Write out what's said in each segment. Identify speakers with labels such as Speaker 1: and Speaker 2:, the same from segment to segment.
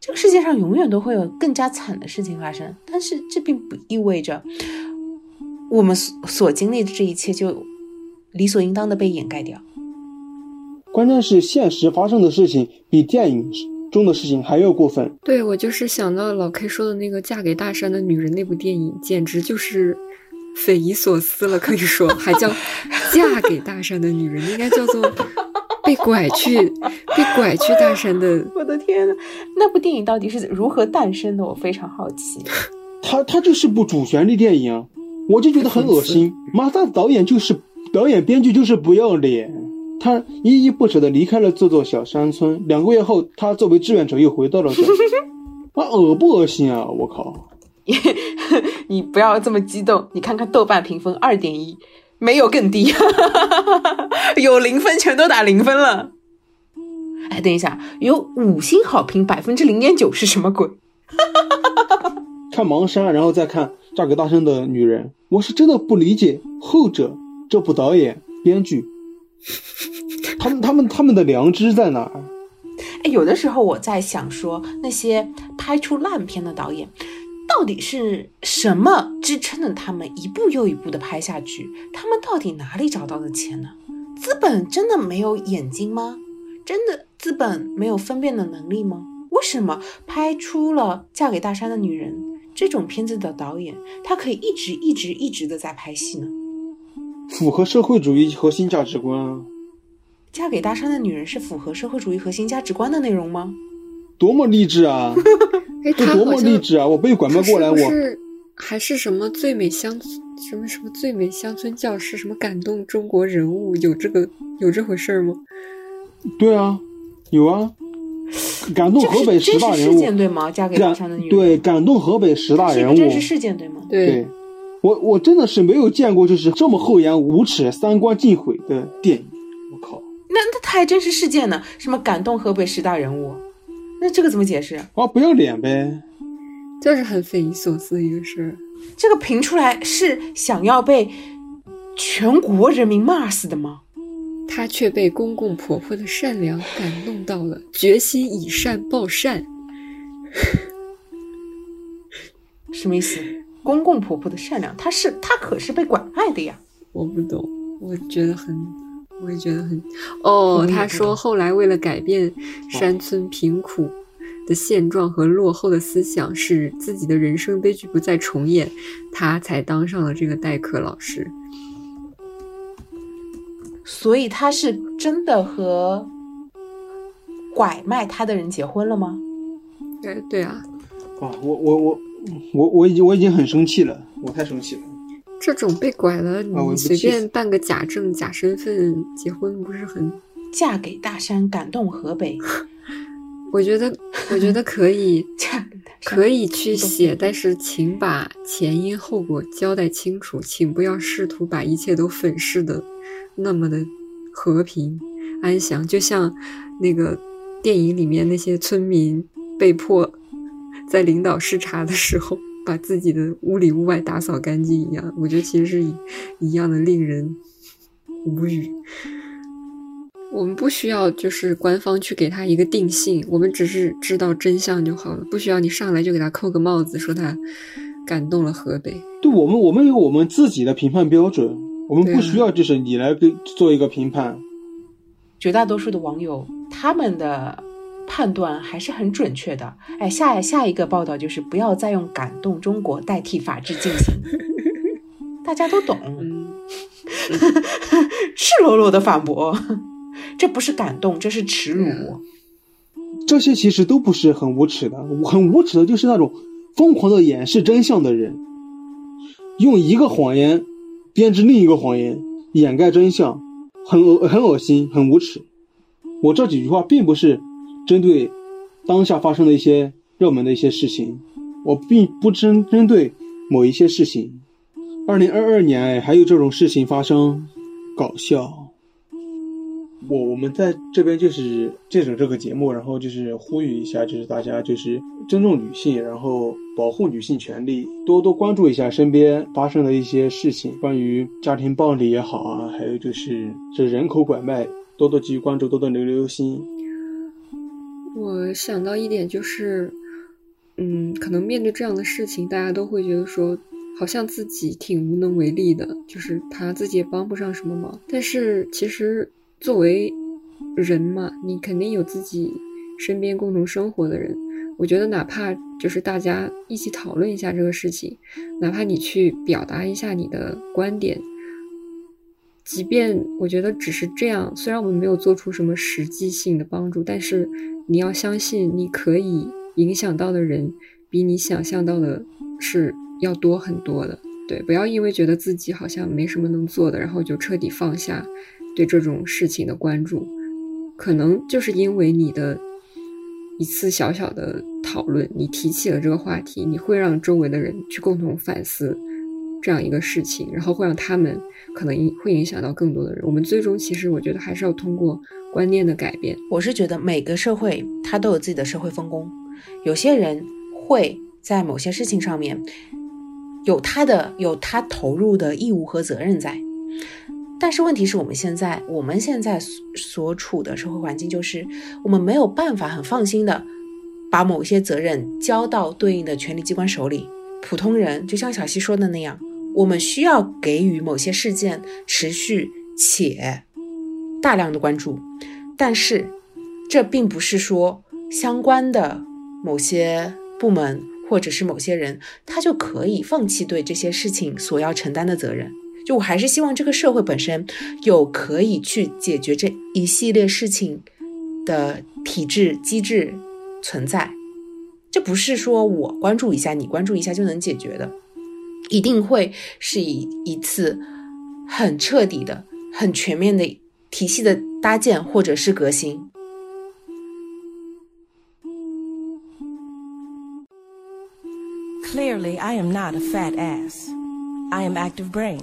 Speaker 1: 这个世界上永远都会有更加惨的事情发生，但是这并不意味着我们所所经历的这一切就理所应当的被掩盖掉。
Speaker 2: 关键是现实发生的事情比电影中的事情还要过分。
Speaker 3: 对我就是想到老 K 说的那个《嫁给大山的女人》那部电影，简直就是匪夷所思了。可以说还叫《嫁给大山的女人》，应该叫做被拐去被拐去大山的。
Speaker 1: 我的天呐，那部电影到底是如何诞生的？我非常好奇。
Speaker 2: 他他就是部主旋律电影，我就觉得很恶心。妈的，导演就是导演编剧就是不要脸。他依依不舍的离开了这座小山村。两个月后，他作为志愿者又回到了这。啊，恶不恶心啊！我靠！
Speaker 1: 你不要这么激动。你看看豆瓣评分二点一，没有更低，有零分全都打零分了。哎，等一下，有五星好评百分之零点九是什么鬼？
Speaker 2: 看盲山，然后再看嫁给大山的女人，我是真的不理解后者这部导演编剧。他们他们他们的良知在哪儿？
Speaker 1: 哎，有的时候我在想，说那些拍出烂片的导演，到底是什么支撑着他们一步又一步的拍下去？他们到底哪里找到的钱呢？资本真的没有眼睛吗？真的资本没有分辨的能力吗？为什么拍出了《嫁给大山的女人》这种片子的导演，他可以一直一直一直的在拍戏呢？
Speaker 2: 符合社会主义核心价值观啊。
Speaker 1: 嫁给大山的女人是符合社会主义核心价值观的内容吗？
Speaker 2: 多么励志啊！这多么励志啊！我被拐卖过来，我是
Speaker 3: 还是什么最美乡什么什么最美乡村教师，什么感动中国人物，有这个有这回事吗？
Speaker 2: 对啊，有啊，感动河北十大人物
Speaker 1: 对吗？嫁给大山的女人
Speaker 2: 对，感动河北十大人物，
Speaker 1: 真实事件对吗？
Speaker 3: 对。
Speaker 2: 我我真的是没有见过，就是这么厚颜无耻、三观尽毁的电影。我靠，
Speaker 1: 那那他还真是事件呢？什么感动河北十大人物？那这个怎么解释？
Speaker 2: 啊，不要脸呗！
Speaker 3: 就是很匪夷所思的一个事儿。
Speaker 1: 这个评出来是想要被全国人民骂死的吗？
Speaker 3: 他却被公公婆婆的善良感动到了，决心以善报善。
Speaker 1: 什么意思？公公婆婆的善良，他是他可是被拐卖的呀！
Speaker 3: 我不懂，我觉得很，我也觉得很。哦，他说后来为了改变山村贫苦的现状和落后的思想，使自己的人生悲剧不再重演，他才当上了这个代课老师。
Speaker 1: 所以他是真的和拐卖他的人结婚了吗？
Speaker 3: 对对啊！
Speaker 2: 啊，我我我。我我已经我已经很生气了，我太生气了。
Speaker 3: 这种被拐了，你随便办个假证、假身份结婚，不是很？
Speaker 1: 嫁给大山，感动河北。
Speaker 3: 我觉得，我觉得可以，可以去写，但是请把前因后果交代清楚，请不要试图把一切都粉饰的那么的和平安详，就像那个电影里面那些村民被迫。在领导视察的时候，把自己的屋里屋外打扫干净一样，我觉得其实是一一样的令人无语。我们不需要就是官方去给他一个定性，我们只是知道真相就好了，不需要你上来就给他扣个帽子，说他感动了河北。
Speaker 2: 对我们，我们有我们自己的评判标准，我们不需要就是你来给做一个评判。
Speaker 1: 绝大多数的网友，他们的。判断还是很准确的。哎，下下一个报道就是不要再用“感动中国”代替法治进行，大家都懂。赤裸裸的反驳，这不是感动，这是耻辱。
Speaker 2: 这些其实都不是很无耻的，很无耻的就是那种疯狂的掩饰真相的人，用一个谎言编织另一个谎言，掩盖真相，很恶很恶心，很无耻。我这几句话并不是。针对当下发生的一些热门的一些事情，我并不针针对某一些事情。二零二二年还有这种事情发生，搞笑。我我们在这边就是借着这个节目，然后就是呼吁一下，就是大家就是尊重女性，然后保护女性权利，多多关注一下身边发生的一些事情，关于家庭暴力也好啊，还有就是这人口拐卖，多多给予关注，多多留留心。
Speaker 3: 我想到一点就是，嗯，可能面对这样的事情，大家都会觉得说，好像自己挺无能为力的，就是他自己也帮不上什么忙。但是其实作为人嘛，你肯定有自己身边共同生活的人。我觉得哪怕就是大家一起讨论一下这个事情，哪怕你去表达一下你的观点。即便我觉得只是这样，虽然我们没有做出什么实际性的帮助，但是你要相信，你可以影响到的人比你想象到的是要多很多的。对，不要因为觉得自己好像没什么能做的，然后就彻底放下对这种事情的关注。可能就是因为你的一次小小的讨论，你提起了这个话题，你会让周围的人去共同反思。这样一个事情，然后会让他们可能影会影响到更多的人。我们最终其实我觉得还是要通过观念的改变。
Speaker 1: 我是觉得每个社会它都有自己的社会分工，有些人会在某些事情上面有他的有他投入的义务和责任在。但是问题是我们现在我们现在所处的社会环境就是我们没有办法很放心的把某些责任交到对应的权力机关手里。普通人就像小溪说的那样。我们需要给予某些事件持续且大量的关注，但是这并不是说相关的某些部门或者是某些人他就可以放弃对这些事情所要承担的责任。就我还是希望这个社会本身有可以去解决这一系列事情的体制机制存在，这不是说我关注一下你关注一下就能解决的。一定会是以一次很彻底的、很全面的体系的搭建，或者是革新。
Speaker 4: Clearly, I am not a fat ass. I am active brain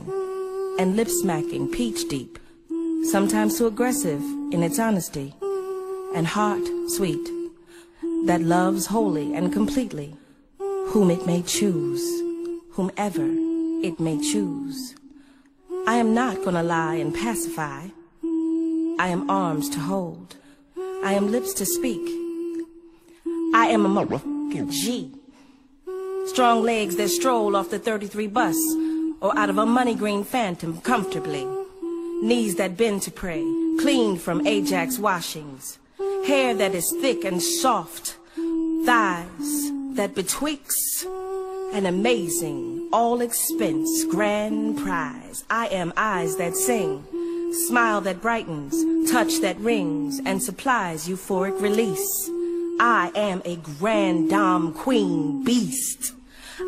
Speaker 4: and lip smacking, peach deep, sometimes too aggressive in its honesty, and heart sweet, that loves wholly and completely whom it may choose. whomever it may choose. I am not gonna lie and pacify. I am arms to hold. I am lips to speak. I am a motherfucking G. Strong legs that stroll off the 33 bus or out of a money green phantom comfortably. Knees that bend to pray, clean from Ajax washings. Hair that is thick and soft. Thighs that betwixt an amazing, all expense, grand prize. I am eyes that sing, smile that brightens, touch that rings, and supplies euphoric release. I am a grand dame queen beast.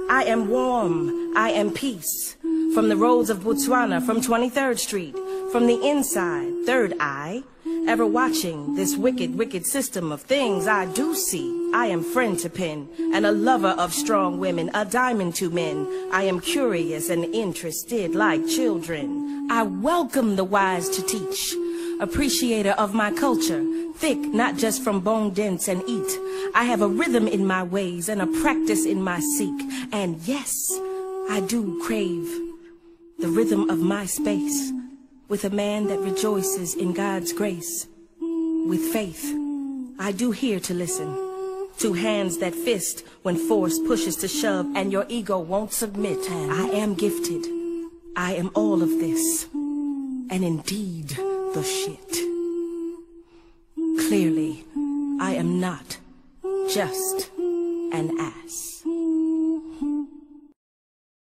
Speaker 4: I am warm, I am peace. From the roads of Botswana, from 23rd Street, from the inside, third eye, ever watching this wicked, wicked system of things I do see. I am friend to pen and a lover of strong women, a diamond to men. I am curious and interested like children. I welcome the wise to teach, appreciator of my culture, thick, not just from bone dents and eat. I have a rhythm in my ways and a practice in my seek. And yes, I do crave the rhythm of my space with a man that rejoices in God's grace. With faith, I do hear to listen. Two hands that fist when force pushes to shove and your ego won't submit. I am gifted. I am all of this. And indeed, the shit. Clearly, I am not just an ass.